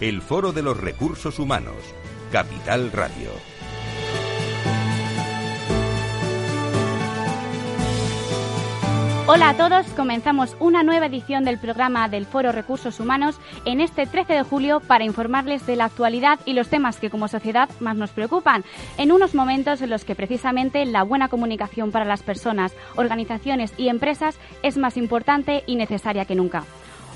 el Foro de los Recursos Humanos, Capital Radio. Hola a todos, comenzamos una nueva edición del programa del Foro Recursos Humanos en este 13 de julio para informarles de la actualidad y los temas que como sociedad más nos preocupan, en unos momentos en los que precisamente la buena comunicación para las personas, organizaciones y empresas es más importante y necesaria que nunca.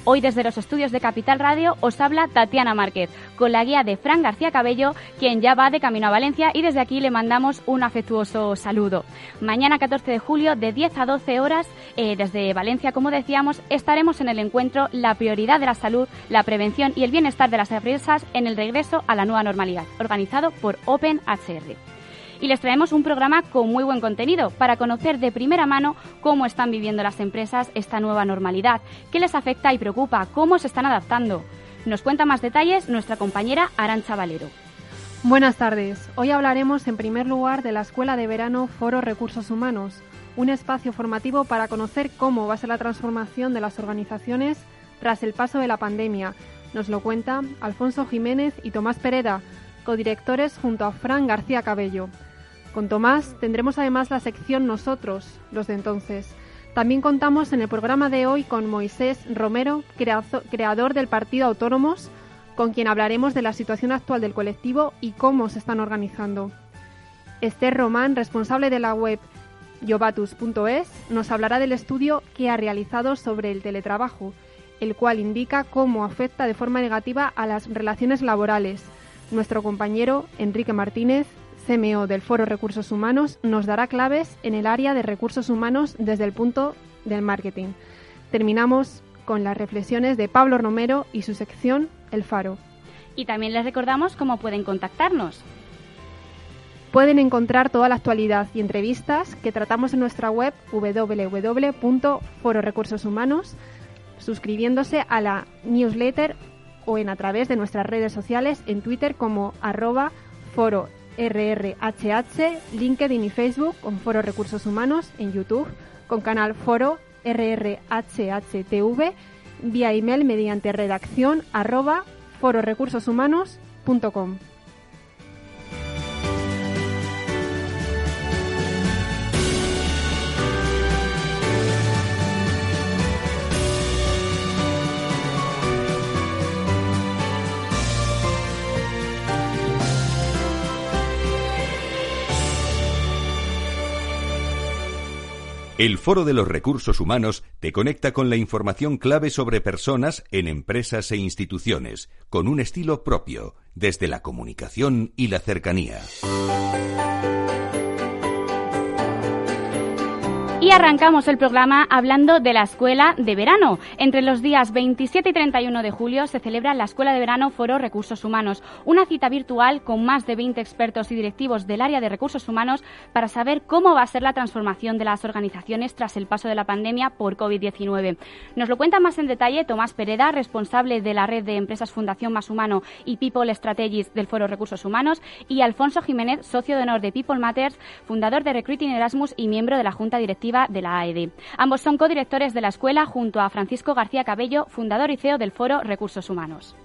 Hoy desde los estudios de Capital Radio os habla Tatiana Márquez, con la guía de Fran García Cabello, quien ya va de camino a Valencia y desde aquí le mandamos un afectuoso saludo. Mañana 14 de julio de 10 a 12 horas eh, desde Valencia, como decíamos, estaremos en el encuentro La prioridad de la salud, la prevención y el bienestar de las empresas en el regreso a la nueva normalidad, organizado por OpenHR y les traemos un programa con muy buen contenido para conocer de primera mano cómo están viviendo las empresas esta nueva normalidad, qué les afecta y preocupa, cómo se están adaptando. Nos cuenta más detalles nuestra compañera Arancha Valero. Buenas tardes. Hoy hablaremos en primer lugar de la Escuela de Verano Foro Recursos Humanos, un espacio formativo para conocer cómo va a ser la transformación de las organizaciones tras el paso de la pandemia. Nos lo cuenta Alfonso Jiménez y Tomás Pereda, codirectores junto a Fran García Cabello. Con Tomás tendremos además la sección Nosotros, los de entonces. También contamos en el programa de hoy con Moisés Romero, creador del Partido Autónomos, con quien hablaremos de la situación actual del colectivo y cómo se están organizando. Esther Román, responsable de la web yobatus.es, nos hablará del estudio que ha realizado sobre el teletrabajo, el cual indica cómo afecta de forma negativa a las relaciones laborales. Nuestro compañero Enrique Martínez CMO del Foro Recursos Humanos, nos dará claves en el área de recursos humanos desde el punto del marketing. Terminamos con las reflexiones de Pablo Romero y su sección El Faro. Y también les recordamos cómo pueden contactarnos. Pueden encontrar toda la actualidad y entrevistas que tratamos en nuestra web www.fororecursoshumanos, suscribiéndose a la newsletter o en a través de nuestras redes sociales en Twitter como arroba foro RRHH, LinkedIn y Facebook con Foro Recursos Humanos, en YouTube con canal Foro RRHHTV, vía email mediante redacción arroba fororecursoshumanos.com. El Foro de los Recursos Humanos te conecta con la información clave sobre personas en empresas e instituciones, con un estilo propio, desde la comunicación y la cercanía. Y arrancamos el programa hablando de la Escuela de Verano. Entre los días 27 y 31 de julio se celebra la Escuela de Verano Foro Recursos Humanos, una cita virtual con más de 20 expertos y directivos del área de recursos humanos para saber cómo va a ser la transformación de las organizaciones tras el paso de la pandemia por COVID-19. Nos lo cuenta más en detalle Tomás Pereda, responsable de la red de empresas Fundación Más Humano y People Strategies del Foro Recursos Humanos, y Alfonso Jiménez, socio de honor de People Matters, fundador de Recruiting Erasmus y miembro de la Junta Directiva de la AED. Ambos son codirectores de la escuela junto a Francisco García Cabello, fundador y CEO del Foro Recursos Humanos.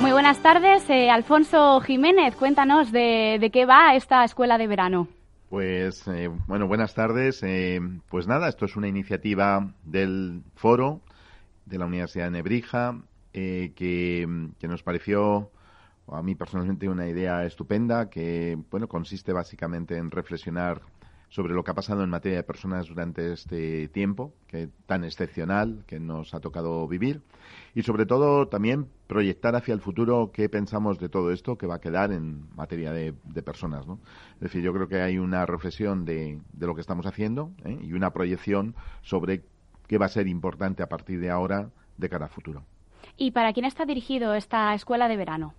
Muy buenas tardes, eh, Alfonso Jiménez. Cuéntanos de, qué va esta escuela de verano. Pues eh, bueno, buenas tardes. Eh, pues nada, esto es una iniciativa del foro de la Universidad de Nebrija que, que, nos pareció a mí personalmente una idea estupenda que bueno consiste básicamente en reflexionar sobre lo que ha pasado en materia de personas durante este tiempo que tan excepcional que nos ha tocado vivir y sobre todo también proyectar hacia el futuro qué pensamos de todo esto que va a quedar en materia de, personas. ¿no? Es decir, yo creo que hay una reflexión de, de lo que estamos haciendo ¿eh? y una proyección sobre qué va a ser importante a partir de ahora de cara a futuro. ¿Y para quién está dirigido esta escuela de verano?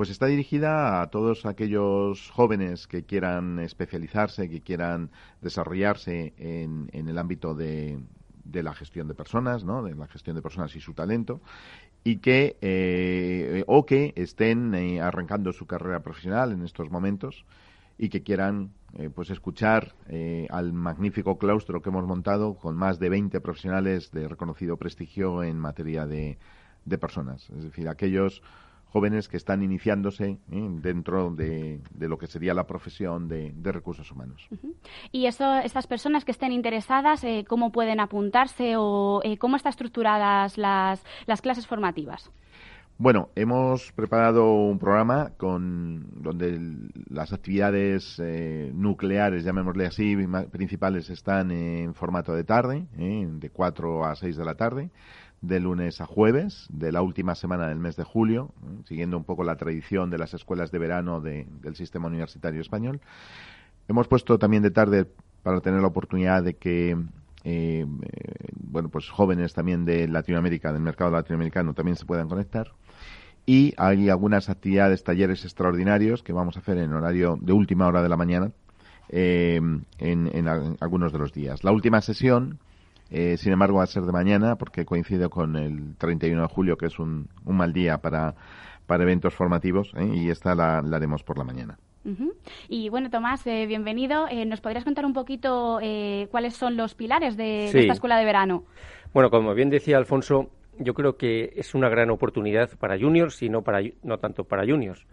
Pues está dirigida a todos aquellos jóvenes que quieran especializarse, que quieran desarrollarse en, el ámbito de, la gestión de personas, ¿no? de la gestión de personas y su talento, y que eh, o que estén eh, arrancando su carrera profesional en estos momentos y que quieran eh, pues escuchar al magnífico claustro que hemos montado con más de 20 profesionales de reconocido prestigio en materia de, de personas, es decir, aquellos jóvenes que están iniciándose ¿eh? dentro de, lo que sería la profesión de, recursos humanos. ¿Y eso, estas personas que estén interesadas, eh, cómo pueden apuntarse o eh, cómo están estructuradas las, las clases formativas? Bueno, hemos preparado un programa con donde las actividades nucleares, llamémosle así, principales están en formato de tarde, de 4 a 6 de la tarde de lunes a jueves de la última semana del mes de julio, siguiendo un poco la tradición de las escuelas de verano del sistema universitario español. Hemos puesto también de tarde para tener la oportunidad de que eh, bueno pues jóvenes también de Latinoamérica, del mercado latinoamericano, también se puedan conectar. Y hay algunas actividades, talleres extraordinarios que vamos a hacer en horario de última hora de la mañana eh, en, en algunos de los días. La última sesión eh, sin embargo, va a ser de mañana porque coincide con el 31 de julio, que es un, mal día para, para eventos formativos, ¿eh? y esta la, haremos por la mañana. Y bueno, Tomás, eh, bienvenido. ¿Nos podrías contar un poquito cuáles son los pilares de, esta escuela de verano? Bueno, como bien decía Alfonso, yo creo que es una gran oportunidad para juniors y no, para, no tanto para juniors.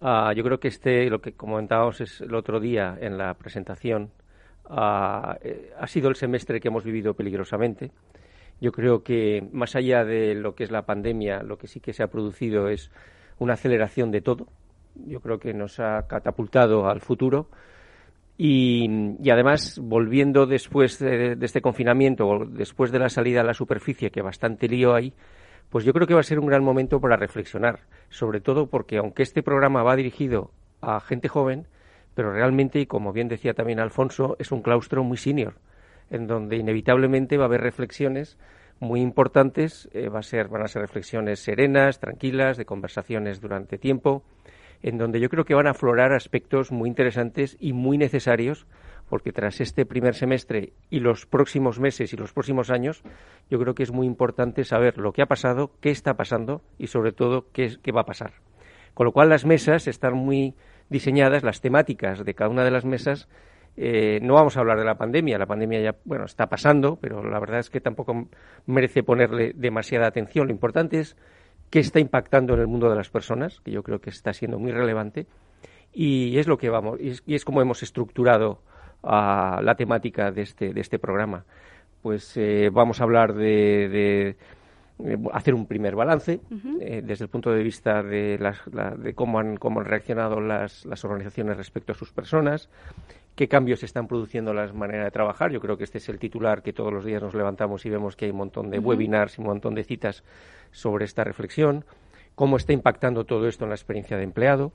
Ah, yo creo que este, lo que comentábamos es el otro día en la presentación eh, ha, sido el semestre que hemos vivido peligrosamente. Yo creo que más allá de lo que es la pandemia, lo que sí que se ha producido es una aceleración de todo. Yo creo que nos ha catapultado al futuro. Y, además, volviendo después de, este confinamiento, después de la salida a la superficie, que bastante lío hay, pues yo creo que va a ser un gran momento para reflexionar, sobre todo porque aunque este programa va dirigido a gente joven, pero realmente, y como bien decía también Alfonso, es un claustro muy senior, en donde inevitablemente va a haber reflexiones muy importantes, eh, va a ser, van a ser reflexiones serenas, tranquilas, de conversaciones durante tiempo, en donde yo creo que van a aflorar aspectos muy interesantes y muy necesarios, porque tras este primer semestre y los próximos meses y los próximos años, yo creo que es muy importante saber lo que ha pasado, qué está pasando y sobre todo qué, qué va a pasar. Con lo cual las mesas están muy diseñadas las temáticas de cada una de las mesas. Eh, no vamos a hablar de la pandemia, la pandemia ya bueno está pasando, pero la verdad es que tampoco merece ponerle demasiada atención. Lo importante es qué está impactando en el mundo de las personas, que yo creo que está siendo muy relevante, y es lo que vamos y es, como hemos estructurado ah, la temática de este de este programa. Pues eh, vamos a hablar de hacer un primer balance eh, desde el punto de vista de, de cómo, han, cómo han reaccionado las, las, organizaciones respecto a sus personas, qué cambios se están produciendo en la manera de trabajar. Yo creo que este es el titular que todos los días nos levantamos y vemos que hay un montón de webinars y un montón de citas sobre esta reflexión, cómo está impactando todo esto en la experiencia de empleado,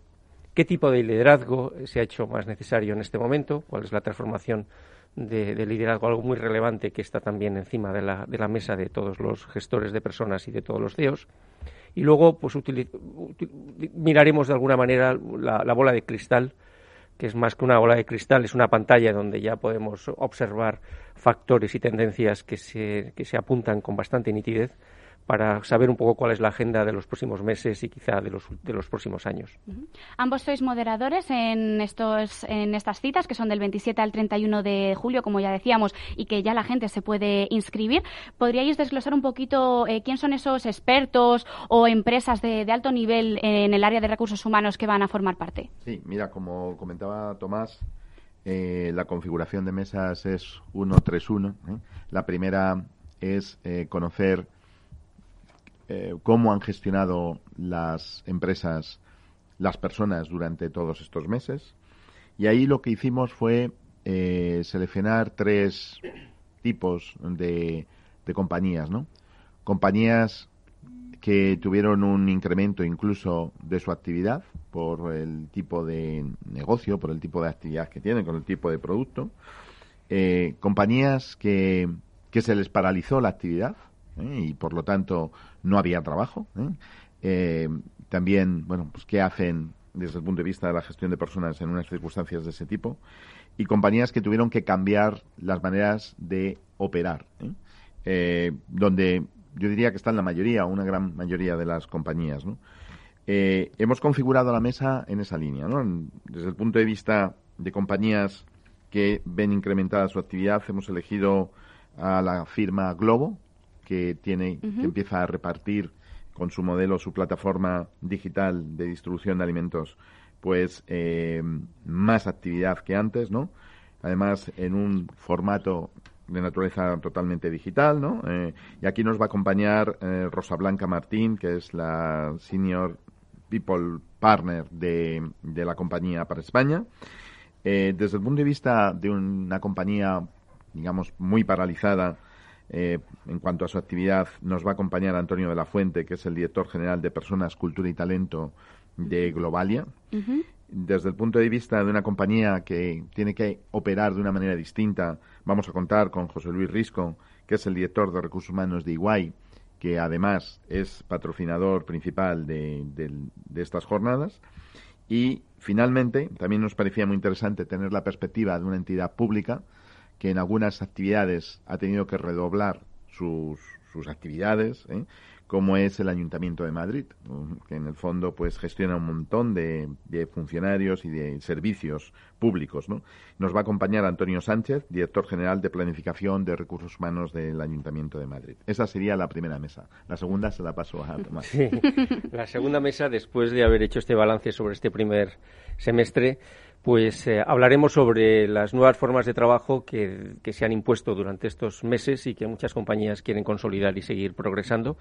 qué tipo de liderazgo se ha hecho más necesario en este momento, cuál es la transformación de, liderazgo, algo muy relevante que está también encima de la, de la, mesa de todos los gestores de personas y de todos los CEOs. Y luego, pues miraremos de alguna manera la, bola de cristal, que es más que una bola de cristal, es una pantalla donde ya podemos observar factores y tendencias que se, que se apuntan con bastante nitidez para saber un poco cuál es la agenda de los próximos meses y quizá de los, de los próximos años. Ambos sois moderadores en, estos, en estas citas, que son del 27 al 31 de julio, como ya decíamos, y que ya la gente se puede inscribir. ¿Podríais desglosar un poquito eh, quién son esos expertos o empresas de, alto nivel en el área de recursos humanos que van a formar parte? Sí, mira, como comentaba Tomás, eh, la configuración de mesas es 1-3-1. ¿eh? La primera es conocer eh, cómo han gestionado las empresas, las personas durante todos estos meses. Y ahí lo que hicimos fue eh, seleccionar tres tipos de, compañías, ¿no? Compañías que tuvieron un incremento incluso de su actividad por el tipo de negocio, por el tipo de actividad que tienen, con el tipo de producto. Eh, compañías que, que se les paralizó la actividad y por lo tanto no había trabajo. también, bueno, pues qué hacen desde el punto de vista de la gestión de personas en unas circunstancias de ese tipo y compañías que tuvieron que cambiar las maneras de operar, donde yo diría que están la mayoría, una gran mayoría de las compañías. Eh, hemos configurado la mesa en esa línea. ¿no? Desde el punto de vista de compañías que ven incrementada su actividad, hemos elegido a la firma Globo, que, tiene, que empieza a repartir con su modelo, su plataforma digital de distribución de alimentos, pues eh, más actividad que antes, ¿no? Además, en un formato de naturaleza totalmente digital, ¿no? Eh, y aquí nos va a acompañar eh, Rosa Blanca Martín, que es la Senior People Partner de, de la compañía para España. Eh, desde el punto de vista de una compañía, digamos, muy paralizada en cuanto a su actividad, nos va a acompañar Antonio de la Fuente, que es el director general de Personas, Cultura y Talento de Globalia. Desde el punto de vista de una compañía que tiene que operar de una manera distinta, vamos a contar con José Luis Risco, que es el director de recursos humanos de Iguay, que además es patrocinador principal de, estas jornadas. Y finalmente, también nos parecía muy interesante tener la perspectiva de una entidad pública que en algunas actividades ha tenido que redoblar sus, sus actividades. ¿eh? como es el Ayuntamiento de Madrid, que en el fondo pues gestiona un montón de, funcionarios y de servicios públicos. ¿no? Nos va a acompañar Antonio Sánchez, director general de Planificación de Recursos Humanos del Ayuntamiento de Madrid. Esa sería la primera mesa. La segunda se la paso a Tomás. Sí. La segunda mesa, después de haber hecho este balance sobre este primer semestre, pues eh, hablaremos sobre las nuevas formas de trabajo que, que, se han impuesto durante estos meses y que muchas compañías quieren consolidar y seguir progresando.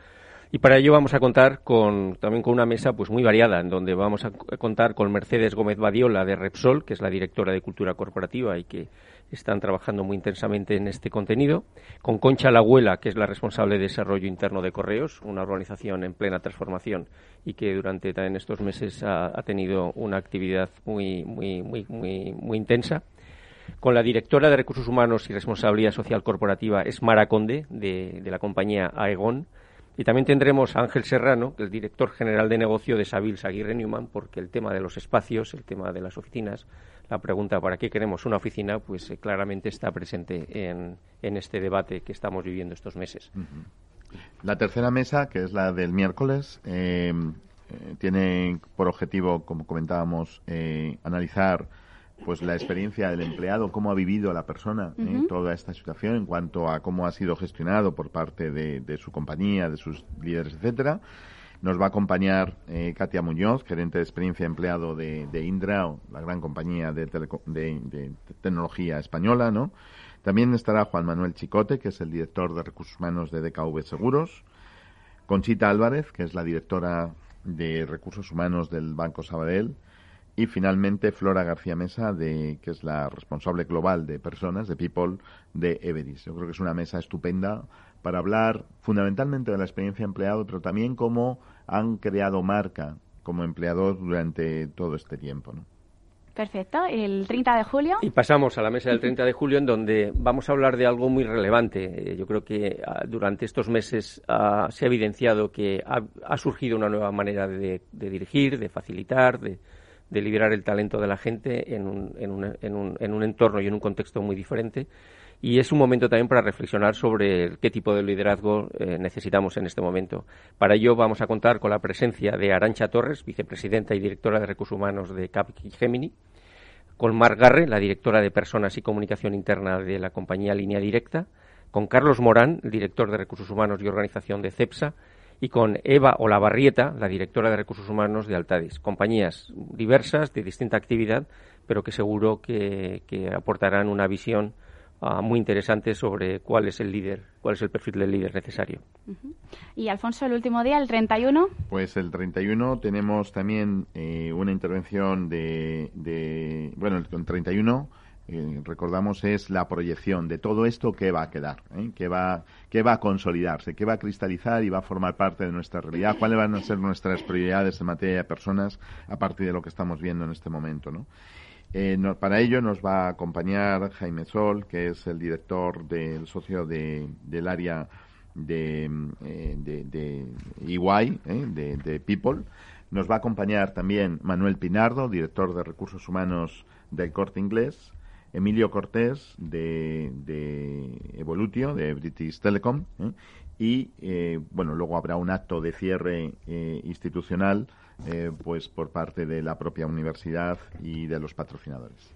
Y para ello vamos a contar con, también con una mesa pues muy variada, en donde vamos a contar con Mercedes Gómez Badiola de Repsol, que es la directora de Cultura Corporativa y que están trabajando muy intensamente en este contenido, con Concha Lagüela, que es la responsable de desarrollo interno de Correos, una organización en plena transformación y que durante estos meses ha, tenido una actividad muy, muy, muy, muy, muy intensa. Con la directora de Recursos Humanos y Responsabilidad Social Corporativa, Esmara Conde, de, de la compañía Aegon, y también tendremos a Ángel Serrano, que es el director general de negocio de Savils Aguirre Newman, porque el tema de los espacios, el tema de las oficinas, la pregunta para qué queremos una oficina, pues eh, claramente está presente en, en, este debate que estamos viviendo estos meses. La tercera mesa, que es la del miércoles, eh, eh, tiene por objetivo, como comentábamos, analizar pues la experiencia del empleado, cómo ha vivido la persona en toda esta situación en cuanto a cómo ha sido gestionado por parte de, su compañía, de sus líderes, etcétera. Nos va a acompañar eh, Katia Muñoz, gerente de experiencia empleado de, de Indra, la gran compañía de, de, tecnología española, ¿no? También estará Juan Manuel Chicote, que es el director de recursos humanos de DKV Seguros. Conchita Álvarez, que es la directora de recursos humanos del Banco Sabadell y finalmente Flora García Mesa, de, que es la responsable global de personas, de People, de Everis. Yo creo que es una mesa estupenda para hablar fundamentalmente de la experiencia empleado, pero también cómo han creado marca como empleador durante todo este tiempo. ¿no? Perfecto. ¿El 30 de julio? Y pasamos a la mesa del 30 de julio, en donde vamos a hablar de algo muy relevante. Eh, yo creo que ah, durante estos meses ah, se ha evidenciado que ha, surgido una nueva manera de dirigir, de facilitar, de, de liberar el talento de la gente en un, en, un, en, un, en un entorno y en un contexto muy diferente. Y es un momento también para reflexionar sobre qué tipo de liderazgo eh, necesitamos en este momento. Para ello vamos a contar con la presencia de Arancha Torres, vicepresidenta y directora de Recursos Humanos de Gemini, con Marc Garre, la directora de Personas y Comunicación Interna de la compañía Línea Directa, con Carlos Morán, director de Recursos Humanos y Organización de CEPSA, y con Eva Olavarrieta, la directora de Recursos Humanos de Altadis. Compañías diversas, de distinta actividad, pero que seguro que, aportarán una visión ah, muy interesante sobre cuál es el líder, cuál es el perfil del líder necesario. Y Alfonso, el último día, el 31. Pues el 31 tenemos también eh, una intervención de, de, bueno, el 31 eh, recordamos es la proyección de todo esto que va a quedar, ¿eh? que, va, que va a consolidarse, que va a cristalizar y va a formar parte de nuestra realidad, cuáles van a ser nuestras prioridades en materia de personas a partir de lo que estamos viendo en este momento. ¿no? Eh, para ello nos va a acompañar Jaime Sol, que es el director del socio de, del área de, de, eh, de, de People. Nos va a acompañar también Manuel Pinardo, director de Recursos Humanos del Corte Inglés, Emilio Cortés de, de Evolutio, de British Telecom, ¿eh? y eh, bueno, luego habrá un acto de cierre eh, institucional eh, pues por parte de la propia universidad y de los patrocinadores.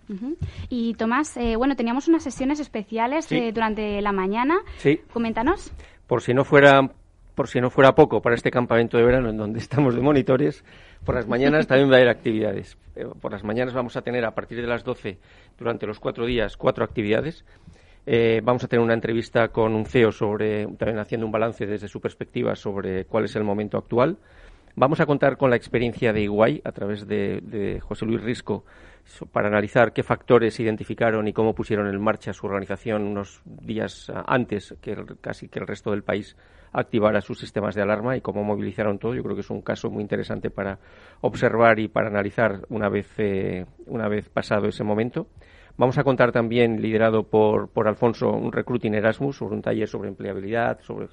Y Tomás, eh, bueno, teníamos unas sesiones especiales Sí. eh, durante la mañana. Sí. Coméntanos. Por si no fuera por si no fuera poco para este campamento de verano en donde estamos de monitores, por las mañanas también va a haber actividades. Eh, Por las mañanas vamos a tener a partir de las 12 durante los cuatro días cuatro actividades. Eh, vamos a tener una entrevista con un CEO sobre también haciendo un balance desde su perspectiva sobre cuál es el momento actual. Vamos a contar con la experiencia de Iguay a través de, José Luis Risco para analizar qué factores identificaron y cómo pusieron en marcha su organización unos días ah, antes que el- casi que el resto del país activara sus sistemas de alarma y cómo movilizaron todo. Yo creo que es un caso muy interesante para observar y para analizar una vez, eh, una vez pasado ese momento. Vamos a contar también, liderado por, por Alfonso, un recruiting Erasmus, sobre un taller sobre empleabilidad, sobre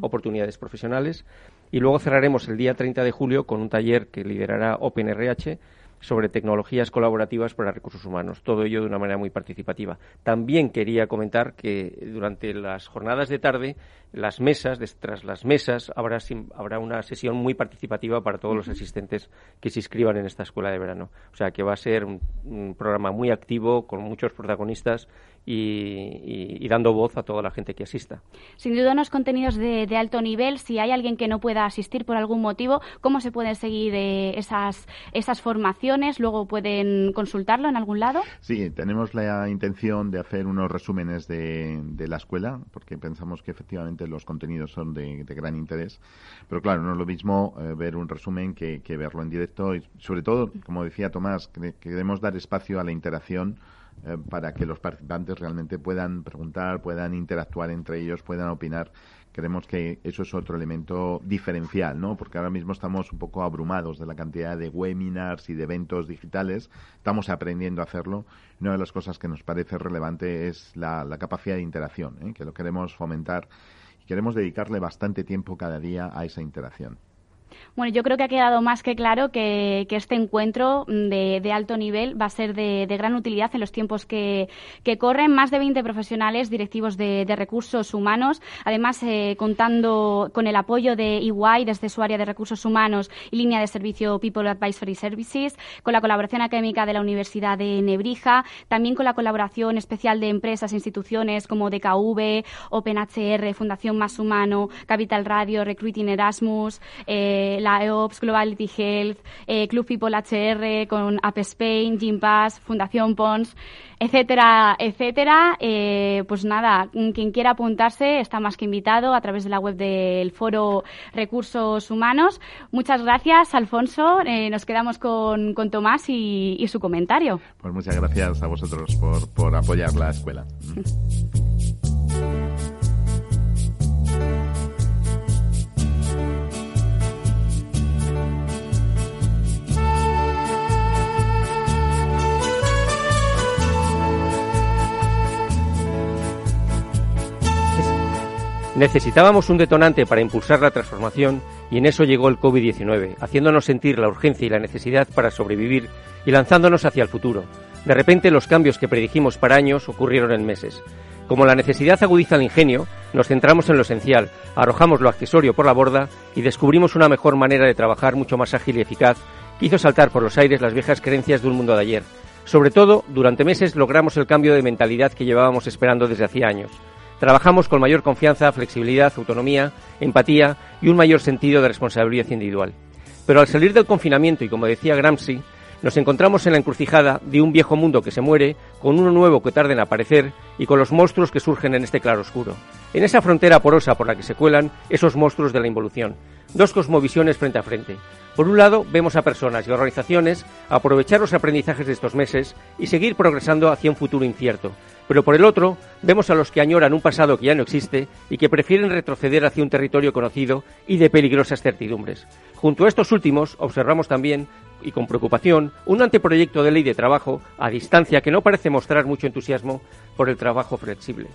oportunidades profesionales. Y luego cerraremos el día 30 de julio con un taller que liderará OpenRH sobre tecnologías colaborativas para recursos humanos. Todo ello de una manera muy participativa. También quería comentar que durante las jornadas de tarde, las mesas, des- tras las mesas, habrá, sim- habrá una sesión muy participativa para todos los asistentes que se inscriban en esta escuela de verano. O sea que va a ser un, un programa muy activo, con muchos protagonistas y, y- y dando voz a toda la gente que asista. Sin duda unos contenidos de, de alto nivel. Si hay alguien que no pueda asistir por algún motivo, ¿cómo se pueden seguir eh, esas, esas formaciones? Luego pueden consultarlo en algún lado. Sí, tenemos la intención de hacer unos resúmenes de, de la escuela, porque pensamos que efectivamente los contenidos son de, gran interés. Pero claro, no es lo mismo eh, ver un resumen que, verlo en directo. Y sobre todo, como decía Tomás, que- queremos dar espacio a la interacción eh, para que los participantes realmente puedan preguntar, puedan interactuar entre ellos, puedan opinar. Creemos que eso es otro elemento diferencial, ¿no? Porque ahora mismo estamos un poco abrumados de la cantidad de webinars y de eventos digitales. Estamos aprendiendo a hacerlo. Una de las cosas que nos parece relevante es la, la capacidad de interacción, ¿eh? que lo queremos fomentar queremos dedicarle bastante tiempo cada día a esa interacción. Bueno, yo creo que ha quedado más que claro que, este encuentro de, alto nivel va a ser de, gran utilidad en los tiempos que, corren. Más de 20 profesionales directivos de, de recursos humanos, además eh, contando con el apoyo de EY desde su área de recursos humanos y línea de servicio People Advisory Services, con la colaboración académica de la Universidad de Nebrija, también con la colaboración especial de empresas e instituciones como DKV, OpenHR, Fundación Más Humano, Capital Radio, Recruiting Erasmus, eh, la EOPS, Globality Health, eh, Club People HR, con App Spain, Gym Pass, Fundación Pons, etcétera, etcétera. Eh, pues nada, quien quiera apuntarse está más que invitado a través de la web del Foro Recursos Humanos. Muchas gracias, Alfonso. Eh, nos quedamos con, con Tomás y, y su comentario. Pues muchas gracias a vosotros por, por apoyar la escuela. Necesitábamos un detonante para impulsar la transformación y en eso llegó el COVID-19, haciéndonos sentir la urgencia y la necesidad para sobrevivir y lanzándonos hacia el futuro. De repente los cambios que predijimos para años ocurrieron en meses. Como la necesidad agudiza el ingenio, nos centramos en lo esencial, arrojamos lo accesorio por la borda y descubrimos una mejor manera de trabajar mucho más ágil y eficaz que hizo saltar por los aires las viejas creencias de un mundo de ayer. Sobre todo, durante meses logramos el cambio de mentalidad que llevábamos esperando desde hacía años. Trabajamos con mayor confianza, flexibilidad, autonomía, empatía y un mayor sentido de responsabilidad individual. Pero al salir del confinamiento y como decía Gramsci, nos encontramos en la encrucijada de un viejo mundo que se muere, con uno nuevo que tarda en aparecer y con los monstruos que surgen en este claroscuro. En esa frontera porosa por la que se cuelan esos monstruos de la involución. Dos cosmovisiones frente a frente. Por un lado, vemos a personas y organizaciones aprovechar los aprendizajes de estos meses y seguir progresando hacia un futuro incierto. Pero por el otro, vemos a los que añoran un pasado que ya no existe y que prefieren retroceder hacia un territorio conocido y de peligrosas certidumbres. Junto a estos últimos, observamos también y con preocupación un anteproyecto de ley de trabajo a distancia que no parece mostrar mucho entusiasmo por el trabajo flexible.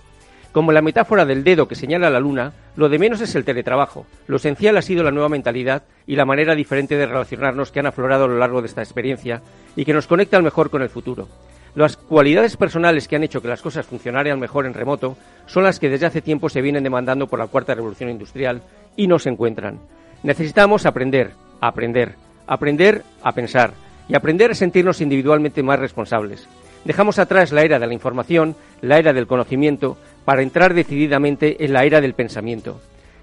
Como la metáfora del dedo que señala la luna, lo de menos es el teletrabajo. Lo esencial ha sido la nueva mentalidad y la manera diferente de relacionarnos que han aflorado a lo largo de esta experiencia y que nos conecta al mejor con el futuro. Las cualidades personales que han hecho que las cosas funcionaran mejor en remoto son las que desde hace tiempo se vienen demandando por la cuarta revolución industrial y no se encuentran. Necesitamos aprender, aprender, aprender a pensar y aprender a sentirnos individualmente más responsables. Dejamos atrás la era de la información, la era del conocimiento, para entrar decididamente en la era del pensamiento.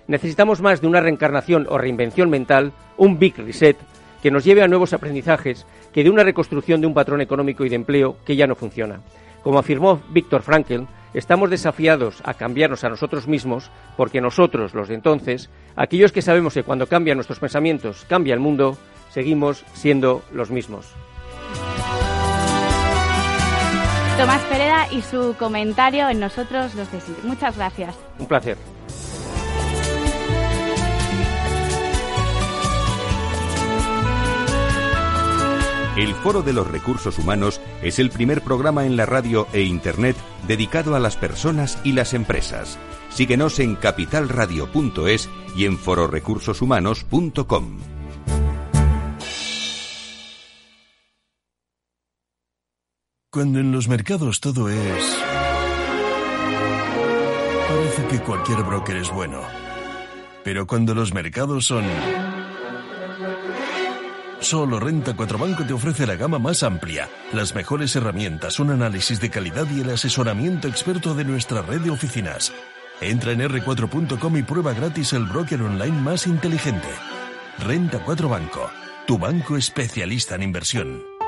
Necesitamos más de una reencarnación o reinvención mental, un big reset, que nos lleve a nuevos aprendizajes que de una reconstrucción de un patrón económico y de empleo que ya no funciona. Como afirmó Víctor Frankl, estamos desafiados a cambiarnos a nosotros mismos porque nosotros, los de entonces, aquellos que sabemos que cuando cambian nuestros pensamientos cambia el mundo, seguimos siendo los mismos. Tomás Pereda y su comentario en nosotros los de Muchas gracias. Un placer. El Foro de los Recursos Humanos es el primer programa en la radio e Internet dedicado a las personas y las empresas. Síguenos en capitalradio.es y en fororecursoshumanos.com. Cuando en los mercados todo es... Parece que cualquier broker es bueno. Pero cuando los mercados son... Solo Renta 4 Banco te ofrece la gama más amplia, las mejores herramientas, un análisis de calidad y el asesoramiento experto de nuestra red de oficinas. Entra en r4.com y prueba gratis el broker online más inteligente. Renta 4 Banco, tu banco especialista en inversión.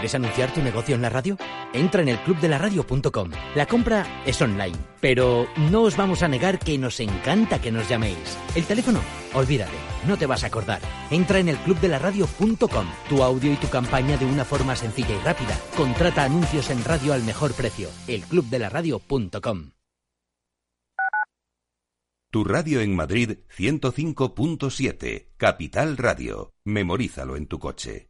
¿Quieres anunciar tu negocio en la radio? Entra en el clubdelaradio.com. La compra es online, pero no os vamos a negar que nos encanta que nos llaméis. El teléfono, olvídate, no te vas a acordar. Entra en el clubdelaradio.com. Tu audio y tu campaña de una forma sencilla y rápida. Contrata anuncios en radio al mejor precio. Elclubdelaradio.com. Tu radio en Madrid 105.7, Capital Radio. Memorízalo en tu coche.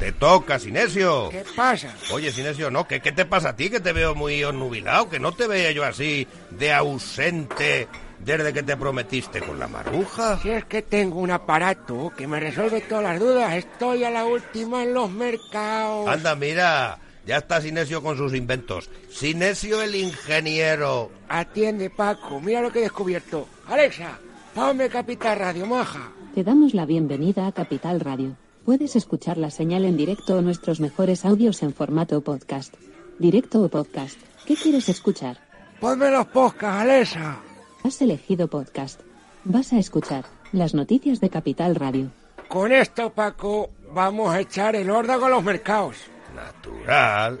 Te toca, Sinesio. ¿Qué pasa? Oye, Sinesio, no, ¿qué, ¿qué te pasa a ti? Que te veo muy onnubilado, que no te veía yo así de ausente desde que te prometiste con la maruja. Si es que tengo un aparato que me resuelve todas las dudas, estoy a la última en los mercados. Anda, mira, ya está Sinesio con sus inventos. Sinesio el ingeniero. Atiende, Paco, mira lo que he descubierto. Alexa, ponme Capital Radio, maja. Te damos la bienvenida a Capital Radio. Puedes escuchar la señal en directo o nuestros mejores audios en formato podcast. Directo o podcast. ¿Qué quieres escuchar? Ponme los podcasts, Alexa. Has elegido podcast. Vas a escuchar las noticias de Capital Radio. Con esto, Paco, vamos a echar el órdago a los mercados. Natural.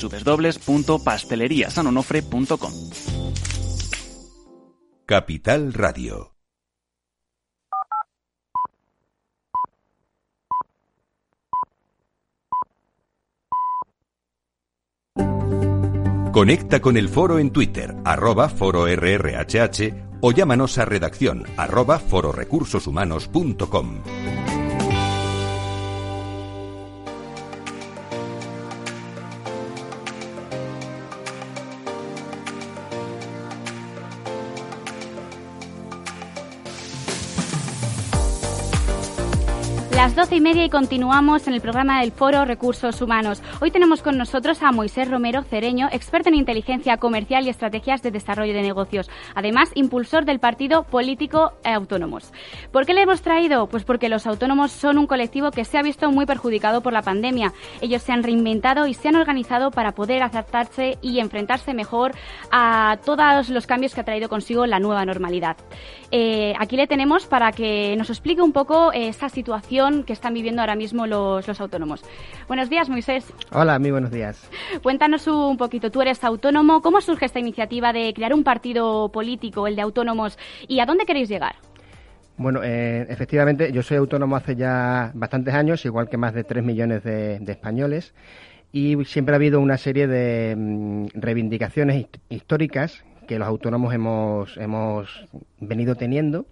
www.pasteleriasanonofre.com. Capital Radio. Conecta con el foro en Twitter, arroba foro RRHH o llámanos a redacción arroba fororecursoshumanos.com. las doce y media y continuamos en el programa del Foro Recursos Humanos. Hoy tenemos con nosotros a Moisés Romero Cereño, experto en inteligencia comercial y estrategias de desarrollo de negocios. Además, impulsor del partido político Autónomos. ¿Por qué le hemos traído? Pues porque los autónomos son un colectivo que se ha visto muy perjudicado por la pandemia. Ellos se han reinventado y se han organizado para poder adaptarse y enfrentarse mejor a todos los cambios que ha traído consigo la nueva normalidad. Eh, aquí le tenemos para que nos explique un poco eh, esa situación que están viviendo ahora mismo los, los autónomos. Buenos días, Moisés. Hola, muy buenos días. Cuéntanos un poquito, tú eres autónomo, ¿cómo surge esta iniciativa de crear un partido político, el de autónomos, y a dónde queréis llegar? Bueno, eh, efectivamente, yo soy autónomo hace ya bastantes años, igual que más de 3 millones de, españoles, y siempre ha habido una serie de mm, reivindicaciones históricas que los autónomos hemos, hemos venido teniendo.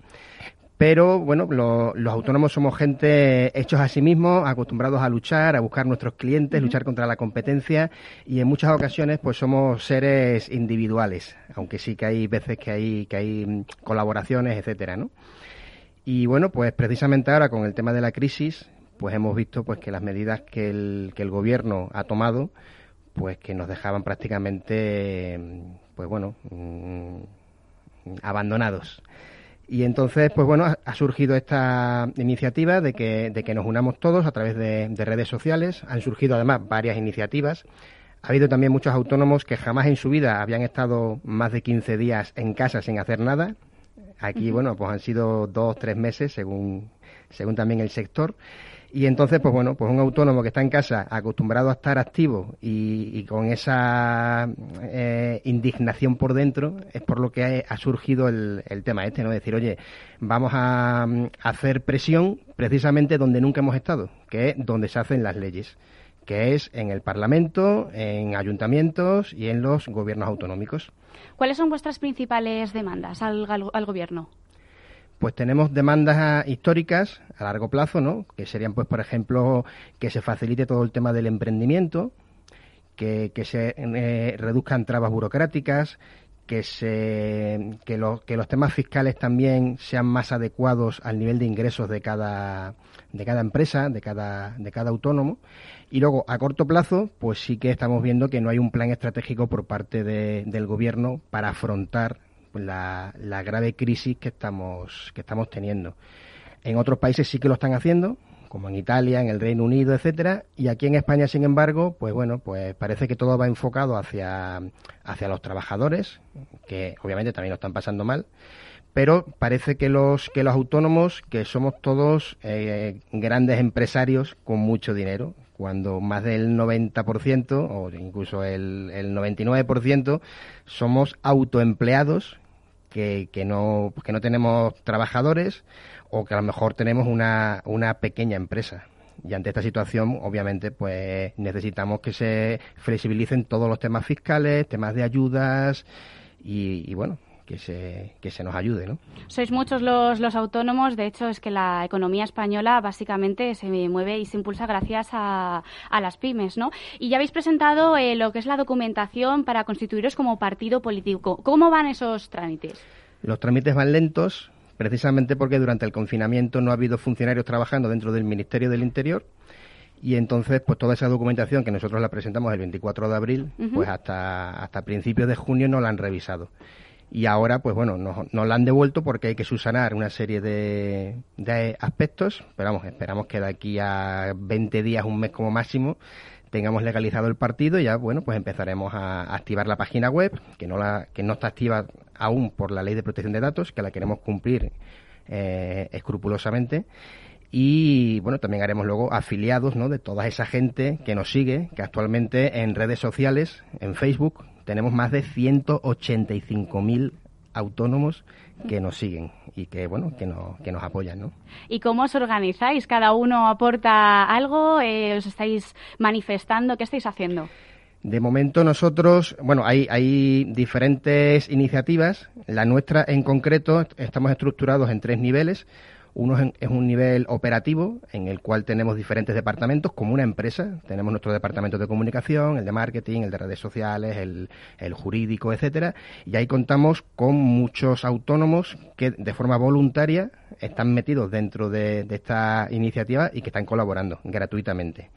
Pero bueno, los autónomos somos gente hechos a sí mismos, acostumbrados a luchar, a buscar nuestros clientes, luchar contra la competencia y en muchas ocasiones pues somos seres individuales, aunque sí que hay veces que hay que hay mm, colaboraciones, etcétera, ¿no? Y bueno, pues precisamente ahora con el tema de la crisis, pues hemos visto pues que las medidas que el, que el gobierno ha tomado, pues que nos dejaban prácticamente, pues bueno, mm, abandonados. Y entonces, pues bueno, ha surgido esta iniciativa de que, de que nos unamos todos a través de, de redes sociales. Han surgido además varias iniciativas. Ha habido también muchos autónomos que jamás en su vida habían estado más de 15 días en casa sin hacer nada, Aquí, bueno, pues han sido dos, tres meses, según, según también el sector. Y entonces, pues bueno, pues un autónomo que está en casa acostumbrado a estar activo y, con esa eh, indignación por dentro, es por lo que ha, surgido el, el, tema este, ¿no? Decir, oye, vamos a, a hacer presión precisamente donde nunca hemos estado, que es donde se hacen las leyes que es en el Parlamento, en ayuntamientos y en los gobiernos autonómicos. ¿Cuáles son vuestras principales demandas al, al, Gobierno? Pues tenemos demandas históricas a largo plazo, ¿no? Que serían, pues, por ejemplo, que se facilite todo el tema del emprendimiento, que, se eh, reduzcan trabas burocráticas, que, se, que, que los temas fiscales también sean más adecuados al nivel de ingresos de cada, de cada empresa, de cada, de cada autónomo. Y luego, a corto plazo, pues sí que estamos viendo que no hay un plan estratégico por parte del gobierno para afrontar la, la grave crisis que estamos, que estamos teniendo. En otros países sí que lo están haciendo, como en Italia, en el Reino Unido, etcétera, y aquí en España, sin embargo, pues bueno, pues parece que todo va enfocado hacia, hacia los trabajadores, que obviamente también lo están pasando mal, pero parece que los que los autónomos, que somos todos eh, grandes empresarios con mucho dinero, cuando más del 90% o incluso el, el 99% somos autoempleados que, que, no, que no tenemos trabajadores o que a lo mejor tenemos una, una pequeña empresa. Y ante esta situación, obviamente, pues necesitamos que se flexibilicen todos los temas fiscales, temas de ayudas y, y bueno, que se, que se nos ayude. ¿no? Sois muchos los, los autónomos, de hecho es que la economía española básicamente se mueve y se impulsa gracias a, a las pymes. ¿no? Y ya habéis presentado eh, lo que es la documentación para constituiros como partido político. ¿Cómo van esos trámites? Los trámites van lentos, precisamente porque durante el confinamiento no ha habido funcionarios trabajando dentro del Ministerio del Interior y entonces pues toda esa documentación que nosotros la presentamos el 24 de abril, pues hasta hasta principios de junio no la han revisado y ahora, pues bueno, nos, la han devuelto porque hay que subsanar una serie de, de aspectos, pero vamos, esperamos que de aquí a 20 días, un mes como máximo, tengamos legalizado el partido y ya, bueno, pues empezaremos a activar la página web, que no, la, que no está activa aún por la ley de protección de datos, que la queremos cumplir eh, escrupulosamente. Y bueno, también haremos luego afiliados ¿no? de toda esa gente que nos sigue, que actualmente en redes sociales, en Facebook, tenemos más de 185.000 autónomos que nos siguen y que bueno que, no, que nos apoyan ¿no? ¿Y cómo os organizáis? ¿Cada uno aporta algo? Eh, ¿Os estáis manifestando? ¿Qué estáis haciendo? De momento nosotros, bueno, hay, hay diferentes iniciativas. La nuestra en concreto estamos estructurados en tres niveles. Uno es un nivel operativo en el cual tenemos diferentes departamentos como una empresa. Tenemos nuestro departamento de comunicación, el de marketing, el de redes sociales, el, el jurídico, etcétera. Y ahí contamos con muchos autónomos que de forma voluntaria están metidos dentro de, de esta iniciativa y que están colaborando gratuitamente.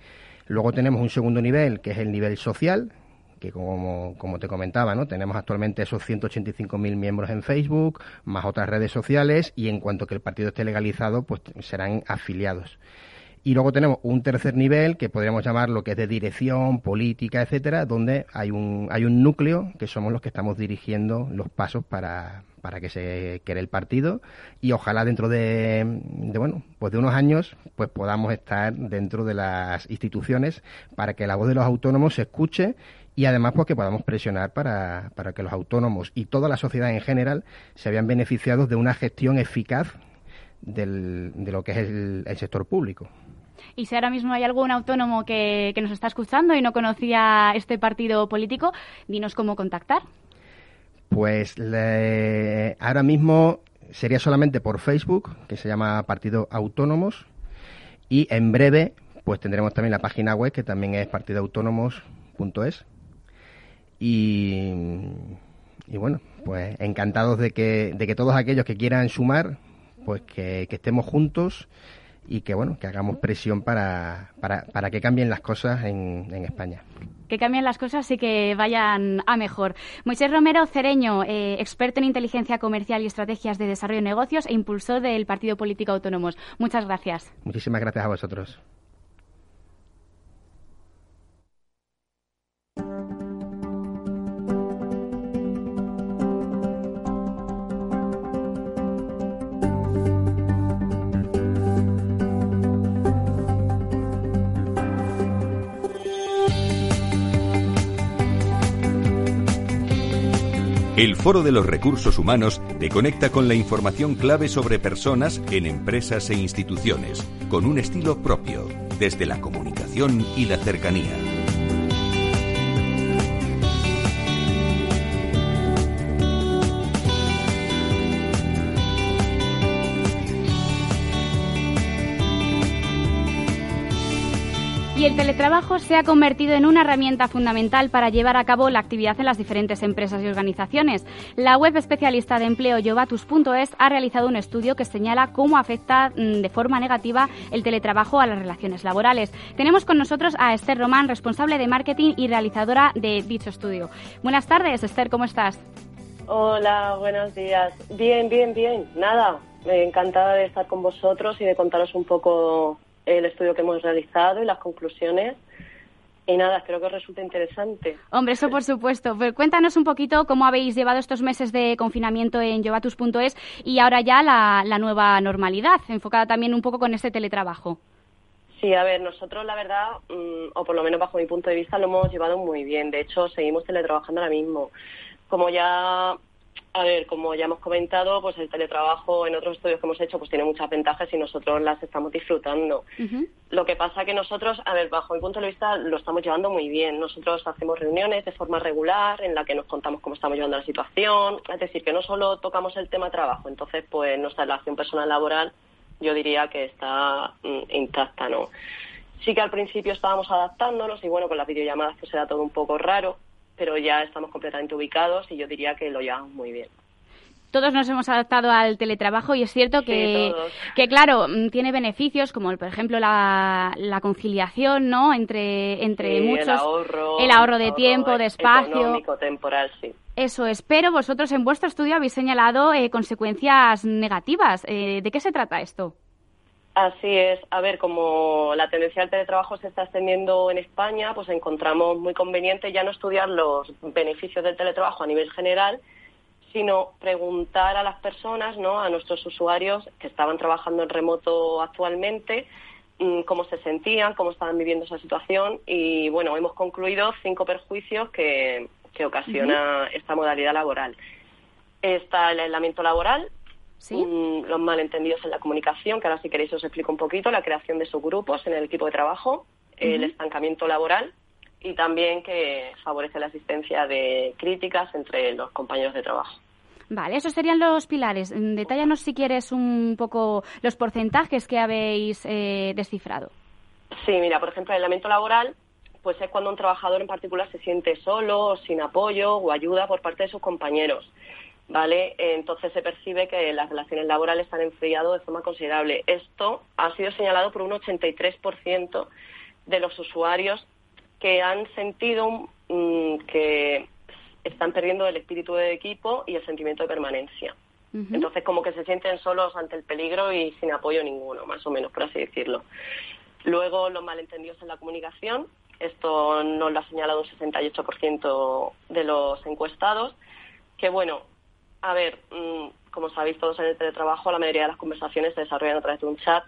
Luego tenemos un segundo nivel, que es el nivel social, que como, como te comentaba, ¿no? tenemos actualmente esos 185.000 miembros en Facebook, más otras redes sociales, y en cuanto que el partido esté legalizado, pues serán afiliados. Y luego tenemos un tercer nivel que podríamos llamar lo que es de dirección, política, etcétera, donde hay un, hay un núcleo que somos los que estamos dirigiendo los pasos para, para que se quede el partido y ojalá dentro de, de, bueno pues de unos años pues podamos estar dentro de las instituciones para que la voz de los autónomos se escuche y además pues que podamos presionar para, para que los autónomos y toda la sociedad en general se vean beneficiados de una gestión eficaz del, de lo que es el, el, sector público. Y si ahora mismo hay algún autónomo que, que nos está escuchando y no conocía este partido político, dinos cómo contactar. Pues le, ahora mismo sería solamente por Facebook, que se llama Partido Autónomos, y en breve pues tendremos también la página web que también es partidoautónomos.es y, y bueno, pues encantados de que, de que todos aquellos que quieran sumar, pues que, que estemos juntos y que bueno, que hagamos presión para, para, para que cambien las cosas en, en, España. Que cambien las cosas y que vayan a mejor. Moisés Romero Cereño, eh, experto en inteligencia comercial y estrategias de desarrollo de negocios e impulsor del Partido Político Autónomos. Muchas gracias. Muchísimas gracias a vosotros. El Foro de los Recursos Humanos te conecta con la información clave sobre personas en empresas e instituciones, con un estilo propio, desde la comunicación y la cercanía. El teletrabajo se ha convertido en una herramienta fundamental para llevar a cabo la actividad en las diferentes empresas y organizaciones. La web especialista de empleo yovatus.es ha realizado un estudio que señala cómo afecta mm, de forma negativa el teletrabajo a las relaciones laborales. Tenemos con nosotros a Esther Román, responsable de marketing y realizadora de dicho estudio. Buenas tardes, Esther, ¿cómo estás? Hola, buenos días. Bien, bien, bien. Nada, encantada de estar con vosotros y de contaros un poco el estudio que hemos realizado y las conclusiones. Y nada, espero que os resulte interesante. Hombre, eso por supuesto. Pero cuéntanos un poquito cómo habéis llevado estos meses de confinamiento en Jovatus.es y ahora ya la, la, nueva normalidad, enfocada también un poco con este teletrabajo. Sí, a ver, nosotros la verdad, mmm, o por lo menos bajo mi punto de vista, lo hemos llevado muy bien. De hecho, seguimos teletrabajando ahora mismo. Como ya a ver, como ya hemos comentado, pues el teletrabajo en otros estudios que hemos hecho pues tiene muchas ventajas y nosotros las estamos disfrutando. Uh -huh. Lo que pasa que nosotros, a ver, bajo mi punto de vista lo estamos llevando muy bien. Nosotros hacemos reuniones de forma regular en la que nos contamos cómo estamos llevando la situación, es decir, que no solo tocamos el tema trabajo, entonces pues nuestra relación personal laboral yo diría que está mm, intacta, ¿no? Sí que al principio estábamos adaptándonos y bueno, con las videollamadas pues era todo un poco raro, pero ya estamos completamente ubicados y yo diría que lo llevamos muy bien. Todos nos hemos adaptado al teletrabajo y es cierto que, sí, que claro, mm, tiene beneficios como, por ejemplo, la, la conciliación, ¿no? Entre, entre sí, muchos. El ahorro, el ahorro de tiempo, de espacio. Económico, temporal, sí. Eso es, pero vosotros en vuestro estudio habéis señalado eh, consecuencias negativas. Eh, ¿De qué se trata esto? Así es. A ver, como la tendencia al teletrabajo se está extendiendo en España, pues encontramos muy conveniente ya no estudiar los beneficios del teletrabajo a nivel general, sino preguntar a las personas, ¿no? a nuestros usuarios que estaban trabajando en remoto actualmente, mm, cómo se sentían, cómo estaban viviendo esa situación y, bueno, hemos concluido cinco perjuicios que, que ocasiona uh -huh. esta modalidad laboral. Está el aislamiento laboral, ¿Sí? Mm, los malentendidos en la comunicación, que ahora si queréis os explico un poquito, la creación de subgrupos en el equipo de trabajo, uh -huh. el estancamiento laboral y también que favorece la asistencia de críticas entre los compañeros de trabajo. Vale, esos serían los pilares. Mm, detállanos si quieres un poco los porcentajes que habéis eh, descifrado. Sí, mira, por ejemplo, el elemento laboral, pues es cuando un trabajador en particular se siente solo, sin apoyo o ayuda por parte de sus compañeros. ¿Vale? Entonces se percibe que las relaciones laborales han enfriado de forma considerable. Esto ha sido señalado por un 83% de los usuarios que han sentido mm, que están perdiendo el espíritu de equipo y el sentimiento de permanencia. Entonces, como que se sienten solos ante el peligro y sin apoyo ninguno, más o menos, por así decirlo. Luego, los malentendidos en la comunicación. Esto nos lo ha señalado un 68% de los encuestados. Que bueno, a ver, mm, como sabéis todos en el teletrabajo, la mayoría de las conversaciones se desarrollan a través de un chat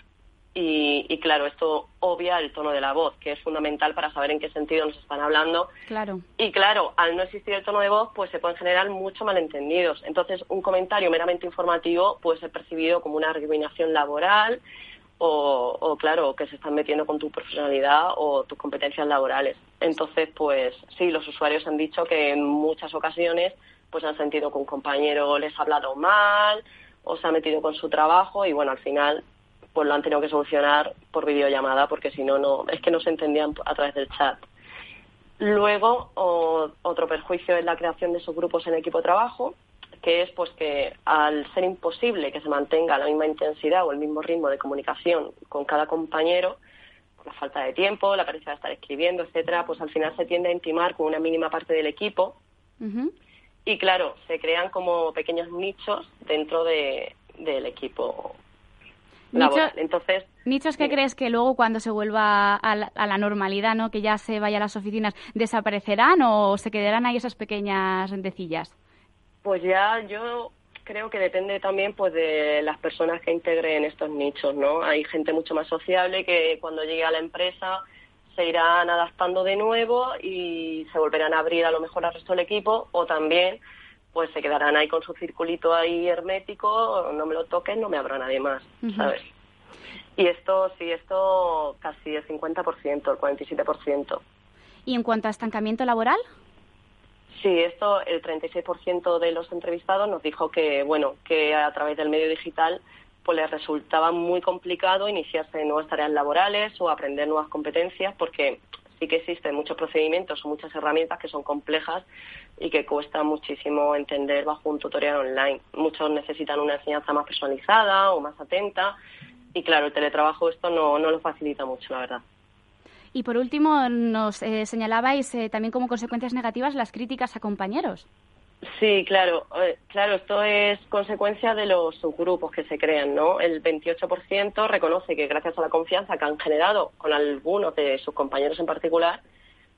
y, claro, esto obvia el tono de la voz, que es fundamental para saber en qué sentido nos están hablando. Claro. Y claro, al no existir el tono de voz, pues se pueden generar muchos malentendidos. Entonces, un comentario meramente informativo puede ser percibido como una recriminación laboral o, o, claro, que se están metiendo con tu profesionalidad o tus competencias laborales. Entonces, pues sí, los usuarios han dicho que en muchas ocasiones pues han sentido que un compañero les ha hablado mal o se ha metido con su trabajo y bueno, al final pues lo han tenido que solucionar por videollamada porque si no, no es que no se entendían a través del chat. Luego, otro perjuicio es la creación de esos grupos en equipo de trabajo, que es pues que al ser imposible que se mantenga la misma intensidad o el mismo ritmo de comunicación con cada compañero, por la falta de tiempo, la carencia de estar escribiendo, etcétera, pues al final se tiende a intimar con una mínima parte del equipo. Y claro, se crean como pequeños nichos dentro de, del equipo entonces, ¿Nichos que crees que luego cuando se vuelva a la, normalidad, ¿no? que ya se vaya a las oficinas, desaparecerán o se quedarán ahí esas pequeñas rendecillas? Pues ya yo creo que depende también pues de las personas que integren estos nichos, ¿no? Hay gente mucho más sociable que cuando llegue a la empresa se irán adaptando de nuevo y se volverán a abrir a lo mejor al resto del equipo o también pues se quedarán ahí con su circulito ahí hermético, no me lo toquen, no me abra nadie más, ¿sabes? Y esto, sí, esto casi el 50%, el 47%. ¿Y en cuanto a estancamiento laboral? Sí, esto, el 36% de los entrevistados nos dijo que, bueno, que a través del medio digital pues les resultaba muy complicado iniciarse en nuevas tareas laborales o aprender nuevas competencias porque sí que existen muchos procedimientos o muchas herramientas que son complejas y que cuesta muchísimo entender bajo un tutorial online. Muchos necesitan una enseñanza más personalizada o más atenta y claro, el teletrabajo esto no, no lo facilita mucho, la verdad. Y por último, nos eh, señalabais eh, también como consecuencias negativas las críticas a compañeros. Sí, claro, eh, claro, esto es consecuencia de los subgrupos que se crean, ¿no? El 28% reconoce que gracias a la confianza que han generado con algunos de sus compañeros en particular,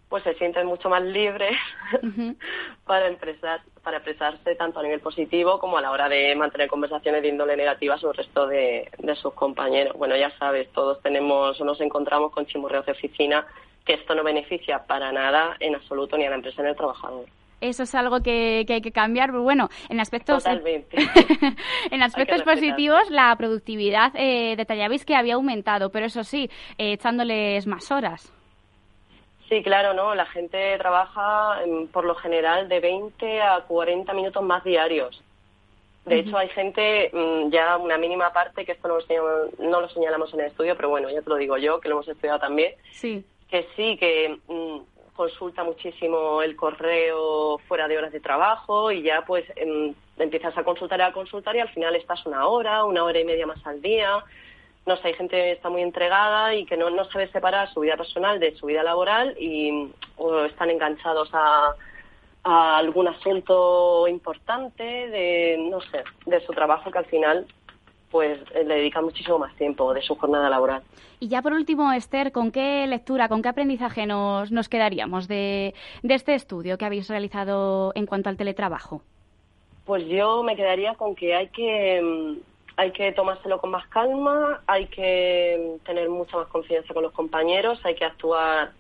pues se sienten mucho más libres para, expresar, para expresarse tanto a nivel positivo como a la hora de mantener conversaciones de índole negativa sobre el resto de, de sus compañeros. Bueno, ya sabes, todos tenemos o nos encontramos con chimurreos de oficina que esto no beneficia para nada en absoluto ni a la empresa ni al trabajador eso es algo que, hay que cambiar. Pero bueno, en aspectos, en aspectos positivos, la productividad eh, detallabais que había aumentado, pero eso sí, eh, echándoles más horas. Sí, claro, ¿no? La gente trabaja por lo general de 20 a 40 minutos más diarios. De hecho, hay gente, mm, ya una mínima parte, que esto no lo, no lo señalamos en el estudio, pero bueno, ya te lo digo yo, que lo hemos estudiado también, sí. que sí, que mm, consulta muchísimo el correo fuera de horas de trabajo y ya pues em, empiezas a consultar y a consultar y al final estás una hora, una hora y media más al día. No sé, hay gente que está muy entregada y que no, no sabe separar su vida personal de su vida laboral y o están enganchados a, a algún asunto importante de, no sé, de su trabajo que al final pues eh, le dedica muchísimo más tiempo de su jornada laboral. Y ya por último, Esther, ¿con qué lectura, con qué aprendizaje nos, nos quedaríamos de, de este estudio que habéis realizado en cuanto al teletrabajo? Pues yo me quedaría con que hay que mm, hay que tomárselo con más calma, hay que mm, tener mucha más confianza con los compañeros, hay que actuar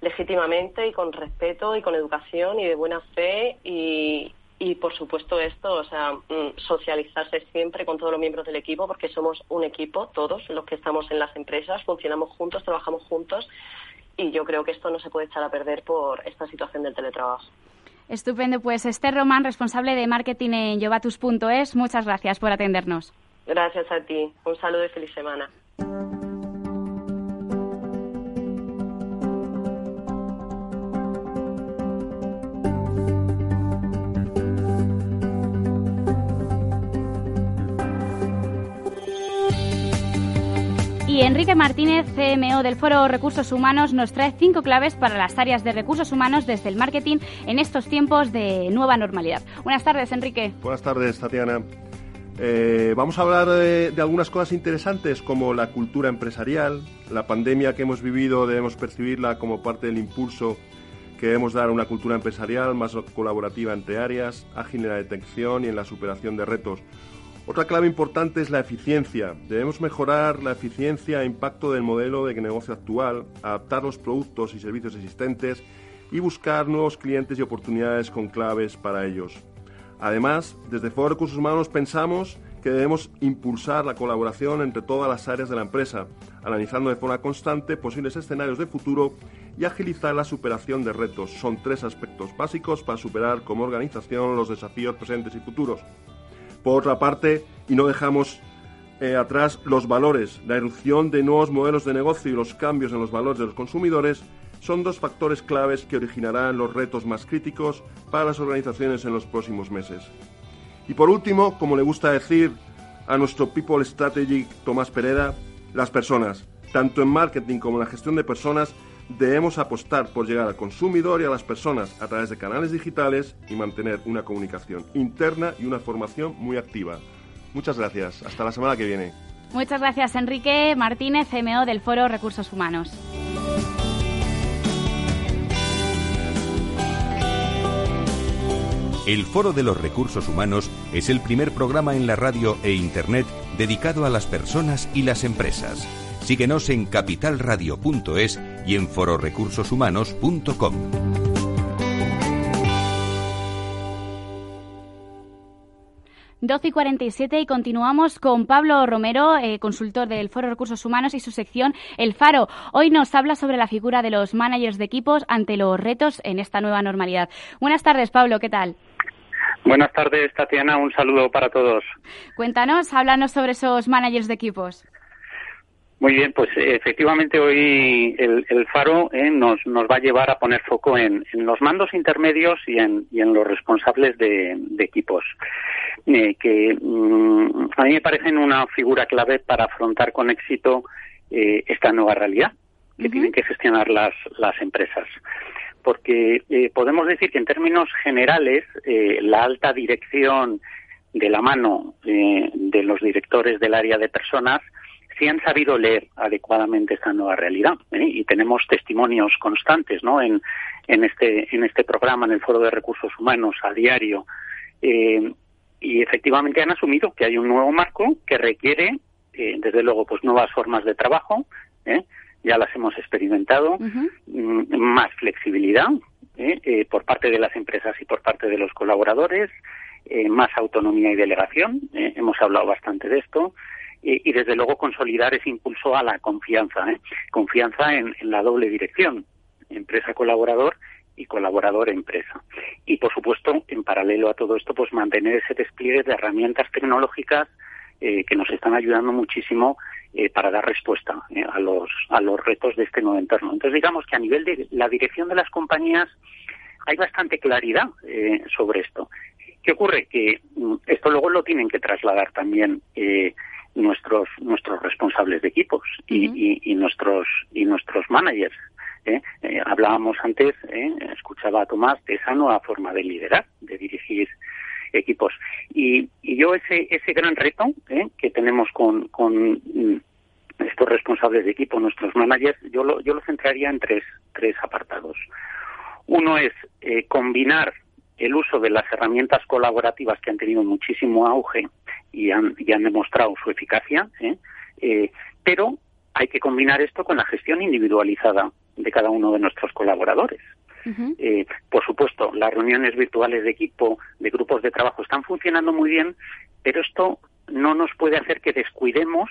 legítimamente y con respeto y con educación y de buena fe y, y por supuesto esto, o sea, mm, socializarse siempre con todos los miembros del equipo porque somos un equipo, todos los que estamos en las empresas, funcionamos juntos, trabajamos juntos y yo creo que esto no se puede echar a perder por esta situación del teletrabajo. Estupendo, pues Esther Román, responsable de marketing en yovatus.es, muchas gracias por atendernos. Gracias a ti. Un saludo y feliz semana. Y Enrique Martínez, CMO del Foro Recursos Humanos, nos trae cinco claves para las áreas de recursos humanos desde el marketing en estos tiempos de nueva normalidad. Buenas tardes, Enrique. Buenas tardes, Tatiana. Eh, vamos a hablar de, de, algunas cosas interesantes como la cultura empresarial, la pandemia que hemos vivido debemos percibirla como parte del impulso que debemos dar a una cultura empresarial más colaborativa entre áreas, ágil en la detección y en la superación de retos. Otra clave importante es la eficiencia. Debemos mejorar la eficiencia e impacto del modelo de negocio actual, adaptar los productos y servicios existentes y buscar nuevos clientes y oportunidades con claves para ellos. Además, desde Foro Recursos Humanos pensamos que debemos impulsar la colaboración entre todas las áreas de la empresa, analizando de forma constante posibles escenarios de futuro y agilizar la superación de retos. Son tres aspectos básicos para superar como organización los desafíos presentes y futuros. Por otra parte, y no dejamos eh, atrás los valores, la erupción de nuevos modelos de negocio y los cambios en los valores de los consumidores son dos factores claves que originarán los retos más críticos para las organizaciones en los próximos meses. Y por último, como le gusta decir a nuestro People Strategy Tomás Pereda, las personas, tanto en marketing como en la gestión de personas, debemos apostar por llegar al consumidor y a las personas a través de canales digitales y mantener una comunicación interna y una formación muy activa. Muchas gracias. Hasta la semana que viene. Muchas gracias, Enrique Martínez, CMO del Foro Recursos Humanos. El Foro de los Recursos Humanos es el primer programa en la radio e Internet dedicado a las personas y las empresas. Síguenos en capitalradio.es y en fororecursoshumanos.com. Doce y 47 y continuamos con Pablo Romero, eh, consultor del Foro Recursos Humanos y su sección El Faro. Hoy nos habla sobre la figura de los managers de equipos ante los retos en esta nueva normalidad. Buenas tardes, Pablo, ¿qué tal? Buenas tardes, Tatiana. Un saludo para todos. Cuéntanos, háblanos sobre esos managers de equipos. Muy bien, pues efectivamente hoy el, Faro eh, nos, nos, va a llevar a poner foco en, los mandos intermedios y en, y en los responsables de, equipos, eh, que mm, a mí me parecen una figura clave para afrontar con éxito eh, esta nueva realidad que tienen que gestionar las, las empresas. Porque podemos decir que en términos generales la alta dirección de la mano de los directores del área de personas sí han sabido leer adecuadamente esta nueva realidad ¿eh? y tenemos testimonios constantes ¿no? en, en, este, en este programa, en el Foro de Recursos Humanos a diario. Eh, y efectivamente han asumido que hay un nuevo marco que requiere, eh, desde luego, pues nuevas formas de trabajo, ya las hemos experimentado, mm, más flexibilidad por parte de las empresas y por parte de los colaboradores, más autonomía y delegación, hemos hablado bastante de esto, y, desde luego consolidar ese impulso a la confianza, ¿eh? confianza en, la doble dirección, empresa-colaborador y colaborador-empresa. Y por supuesto, en paralelo a todo esto, pues mantener ese despliegue de herramientas tecnológicas eh, que nos están ayudando muchísimo eh, para dar respuesta a los a los retos de este nuevo entorno. Entonces, digamos que a nivel de la dirección de las compañías hay bastante claridad sobre esto. ¿Qué ocurre? Que mm, esto luego lo tienen que trasladar también nuestros nuestros responsables de equipos y, y, nuestros y nuestros managers ¿eh? Eh, hablábamos antes ¿eh? escuchaba a Tomás de esa nueva forma de liderar de dirigir equipos y, y yo ese ese gran reto que tenemos con, con mm, estos responsables de equipo nuestros managers yo lo yo lo centraría en tres tres apartados uno es combinar el uso de las herramientas colaborativas que han tenido muchísimo auge y han, han demostrado su eficacia, ¿eh? Eh, pero hay que combinar esto con la gestión individualizada de cada uno de nuestros colaboradores. Eh, por supuesto, las reuniones virtuales de equipo, de grupos de trabajo están funcionando muy bien, pero esto no nos puede hacer que descuidemos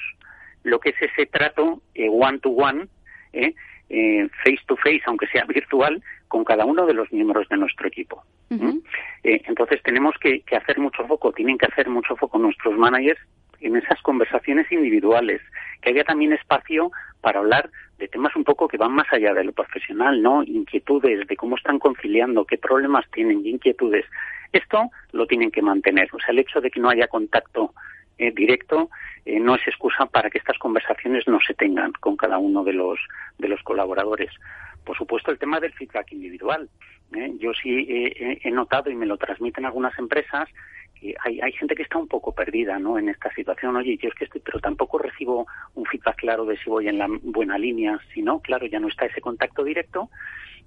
lo que es ese trato one to one, face to face, aunque sea virtual, con cada uno de los miembros de nuestro equipo. que, que hacer mucho foco, tienen que hacer mucho foco nuestros managers en esas conversaciones individuales, que haya también espacio para hablar de temas un poco que van más allá de lo profesional, ¿no? Inquietudes, de cómo están conciliando, qué problemas tienen inquietudes. Esto lo tienen que mantener. O sea, el hecho de que no haya contacto eh, directo eh, no es excusa para que estas conversaciones no se tengan con cada uno de los, de los colaboradores. Por supuesto, el tema del feedback individual. ¿eh? Yo sí he notado y me lo transmiten algunas empresas hay, hay gente que está un poco perdida ¿no? en esta situación. Oye, yo es que estoy, pero tampoco recibo un feedback claro de si voy en la buena línea. Si no, claro, ya no está ese contacto directo.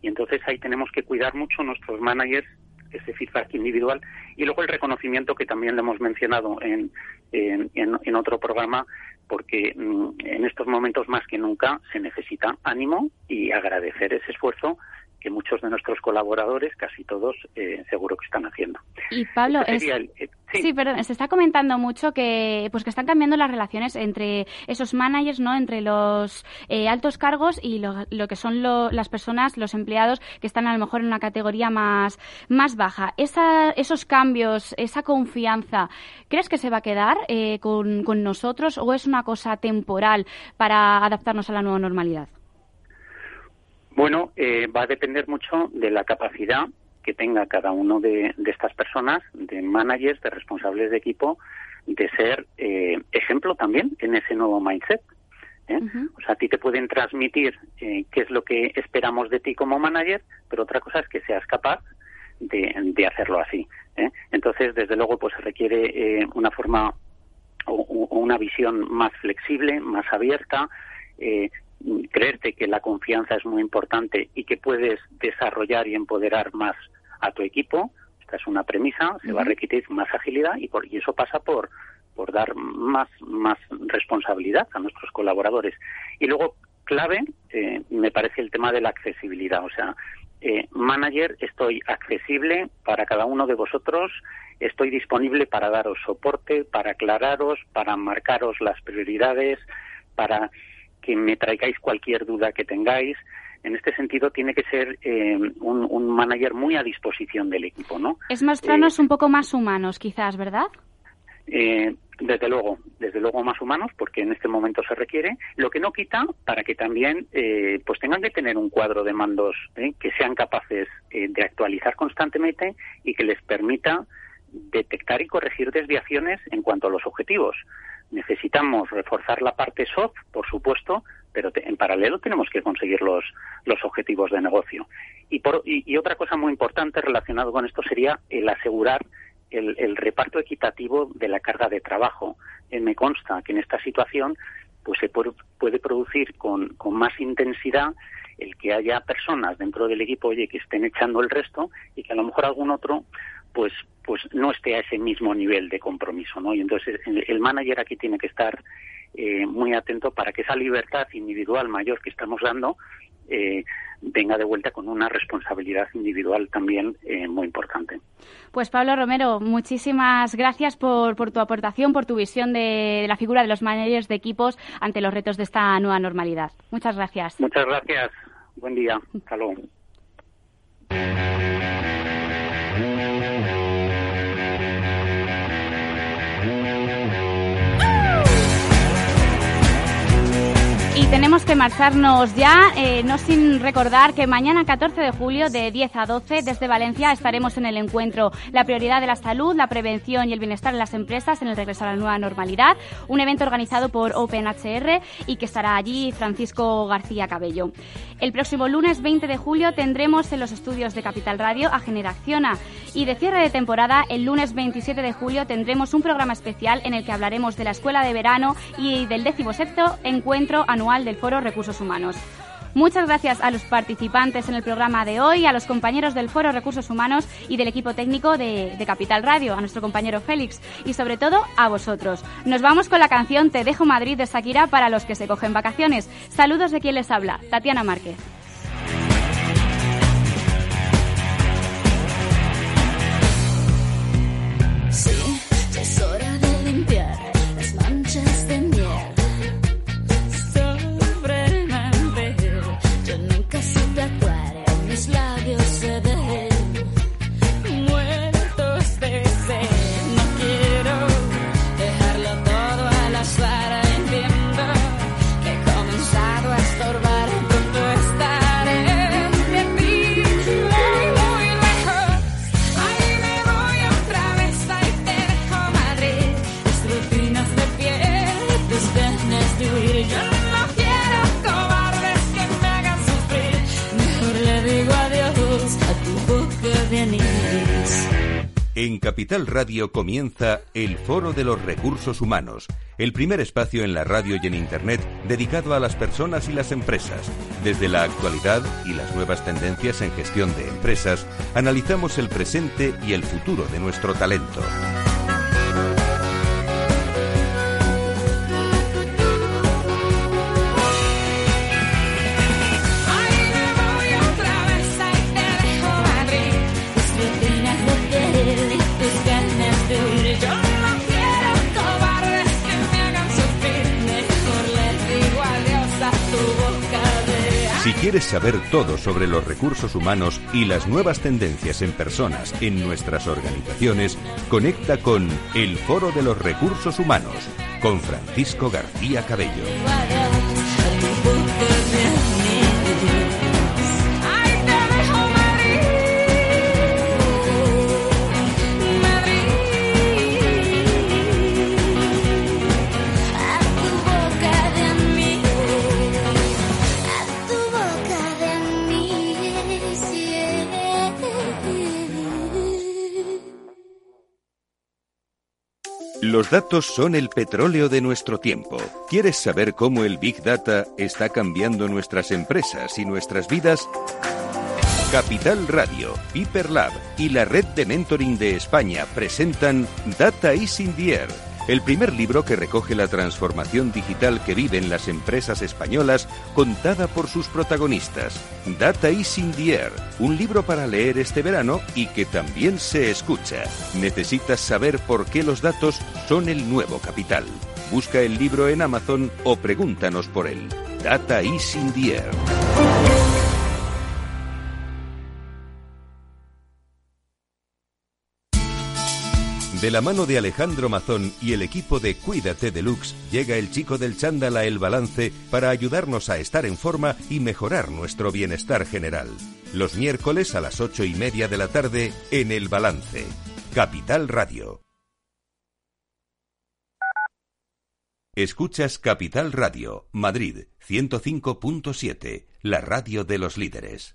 Y entonces ahí tenemos que cuidar mucho nuestros managers ese feedback individual y luego el reconocimiento que también le hemos mencionado en, en, en otro programa porque mm, en estos momentos más que nunca se necesita ánimo y agradecer ese esfuerzo que muchos de nuestros colaboradores, casi todos, eh, seguro que están haciendo. Y Pablo, eh, sí. perdón, se está comentando mucho que pues que están cambiando las relaciones entre esos managers, no, entre los eh, altos cargos y lo, que son las personas, los empleados que están a lo mejor en una categoría más más baja. Esa, esos cambios, esa confianza, ¿crees que se va a quedar con, con nosotros o es una cosa temporal para adaptarnos a la nueva normalidad? Bueno, eh, va a depender mucho de la capacidad que tenga cada uno de, estas personas, de managers, de responsables de equipo, de ser eh, ejemplo también en ese nuevo mindset. ¿eh? O sea, a ti te pueden transmitir qué es lo que esperamos de ti como manager, pero otra cosa es que seas capaz de, de hacerlo así. Entonces, desde luego, pues se requiere una forma o, o, una visión más flexible, más abierta, eh, creerte que la confianza es muy importante y que puedes desarrollar y empoderar más a tu equipo. Esta es una premisa, se va a requerir más agilidad y, por, y eso pasa por, por dar más, más responsabilidad a nuestros colaboradores. Y luego, clave, eh, me parece el tema de la accesibilidad. O sea, eh, manager, estoy accesible para cada uno de vosotros, estoy disponible para daros soporte, para aclararos, para marcaros las prioridades, para que me traigáis cualquier duda que tengáis. En este sentido, tiene que ser eh, un, manager muy a disposición del equipo, ¿no? Es mostrarnos eh, un poco más humanos, quizás, ¿verdad? Eh, desde luego, desde luego más humanos, porque en este momento se requiere. Lo que no quita para que también, pues tengan que tener un cuadro de mandos que sean capaces de actualizar constantemente y que les permita detectar y corregir desviaciones en cuanto a los objetivos. Necesitamos reforzar la parte soft, por supuesto, pero en paralelo tenemos que conseguir los, los objetivos de negocio. Y, por, y, otra cosa muy importante relacionado con esto sería el asegurar el, reparto equitativo de la carga de trabajo. Eh, me consta que en esta situación pues se puede, producir con, con más intensidad el que haya personas dentro del equipo oye, que estén echando el resto y que a lo mejor algún otro pues pues no esté a ese mismo nivel de compromiso, ¿no? Y entonces el, manager aquí tiene que estar eh, muy atento para que esa libertad individual mayor que estamos dando eh, venga de vuelta con una responsabilidad individual también eh, muy importante. Pues Pablo Romero, muchísimas gracias por, por tu aportación, por tu visión de, la figura de los managers de equipos ante los retos de esta nueva normalidad. Muchas gracias. Muchas gracias. Buen día. Hasta luego. Tenemos que marcharnos ya, eh, no sin recordar que mañana 14 de julio de 10 a 12 desde Valencia estaremos en el encuentro. La prioridad de la salud, la prevención y el bienestar en las empresas en el regreso a la nueva normalidad, un evento organizado por OpenHR y que estará allí Francisco García Cabello. El próximo lunes 20 de julio tendremos en los estudios de Capital Radio a Generaciona y de cierre de temporada el lunes 27 de julio tendremos un programa especial en el que hablaremos de la escuela de verano y del 17 encuentro anual del Foro Recursos Humanos. Muchas gracias a los participantes en el programa de hoy, a los compañeros del Foro Recursos Humanos y del equipo técnico de, de, Capital Radio, a nuestro compañero Félix y sobre todo a vosotros. Nos vamos con la canción Te dejo Madrid de Shakira para los que se cogen vacaciones. Saludos de quien les habla, Tatiana Márquez. Capital Radio comienza el Foro de los Recursos Humanos, el primer espacio en la radio y en Internet dedicado a las personas y las empresas. Desde la actualidad y las nuevas tendencias en gestión de empresas, analizamos el presente y el futuro de nuestro talento. Quieres saber todo sobre los recursos humanos y las nuevas tendencias en personas en nuestras organizaciones, conecta con El Foro de los Recursos Humanos con Francisco García Cabello. Datos son el petróleo de nuestro tiempo. ¿Quieres saber cómo el Big Data está cambiando nuestras empresas y nuestras vidas? Capital Radio, Piper Lab y la Red de Mentoring de España presentan Data is in the Air el primer libro que recoge la transformación digital que viven las empresas españolas contada por sus protagonistas. Data is in the Air, un libro para leer este verano y que también se escucha. Necesitas saber por qué los datos son el nuevo capital. Busca el libro en Amazon o pregúntanos por él. Data is in. De la mano de Alejandro Mazón y el equipo de Cuídate Deluxe, llega el chico del chándal a El Balance para ayudarnos a estar en forma y mejorar nuestro bienestar general. Los miércoles a las ocho y media de la tarde en El Balance. Capital Radio. Escuchas Capital Radio, Madrid 105.7, la radio de los líderes.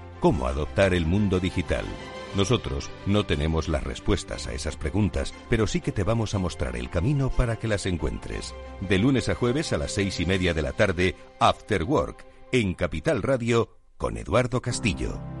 Cómo adoptar el mundo digital. Nosotros no tenemos las respuestas a esas preguntas, pero sí que te vamos a mostrar el camino para que las encuentres. De lunes a jueves a las seis y media de la tarde, After Work, en Capital Radio, con Eduardo Castillo.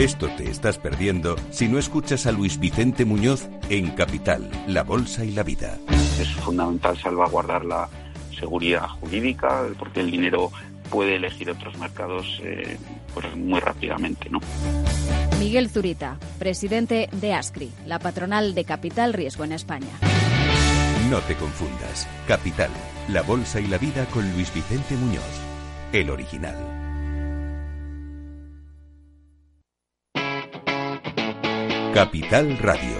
Esto te estás perdiendo si no escuchas a Luis Vicente Muñoz en Capital, La Bolsa y la Vida. Es fundamental salvaguardar la seguridad jurídica porque el dinero puede elegir otros mercados eh, pues muy rápidamente. ¿no? Miguel Zurita, presidente de ASCRI, la patronal de Capital Riesgo en España. No te confundas. Capital, la Bolsa y la Vida con Luis Vicente Muñoz, el original. Capital Radio.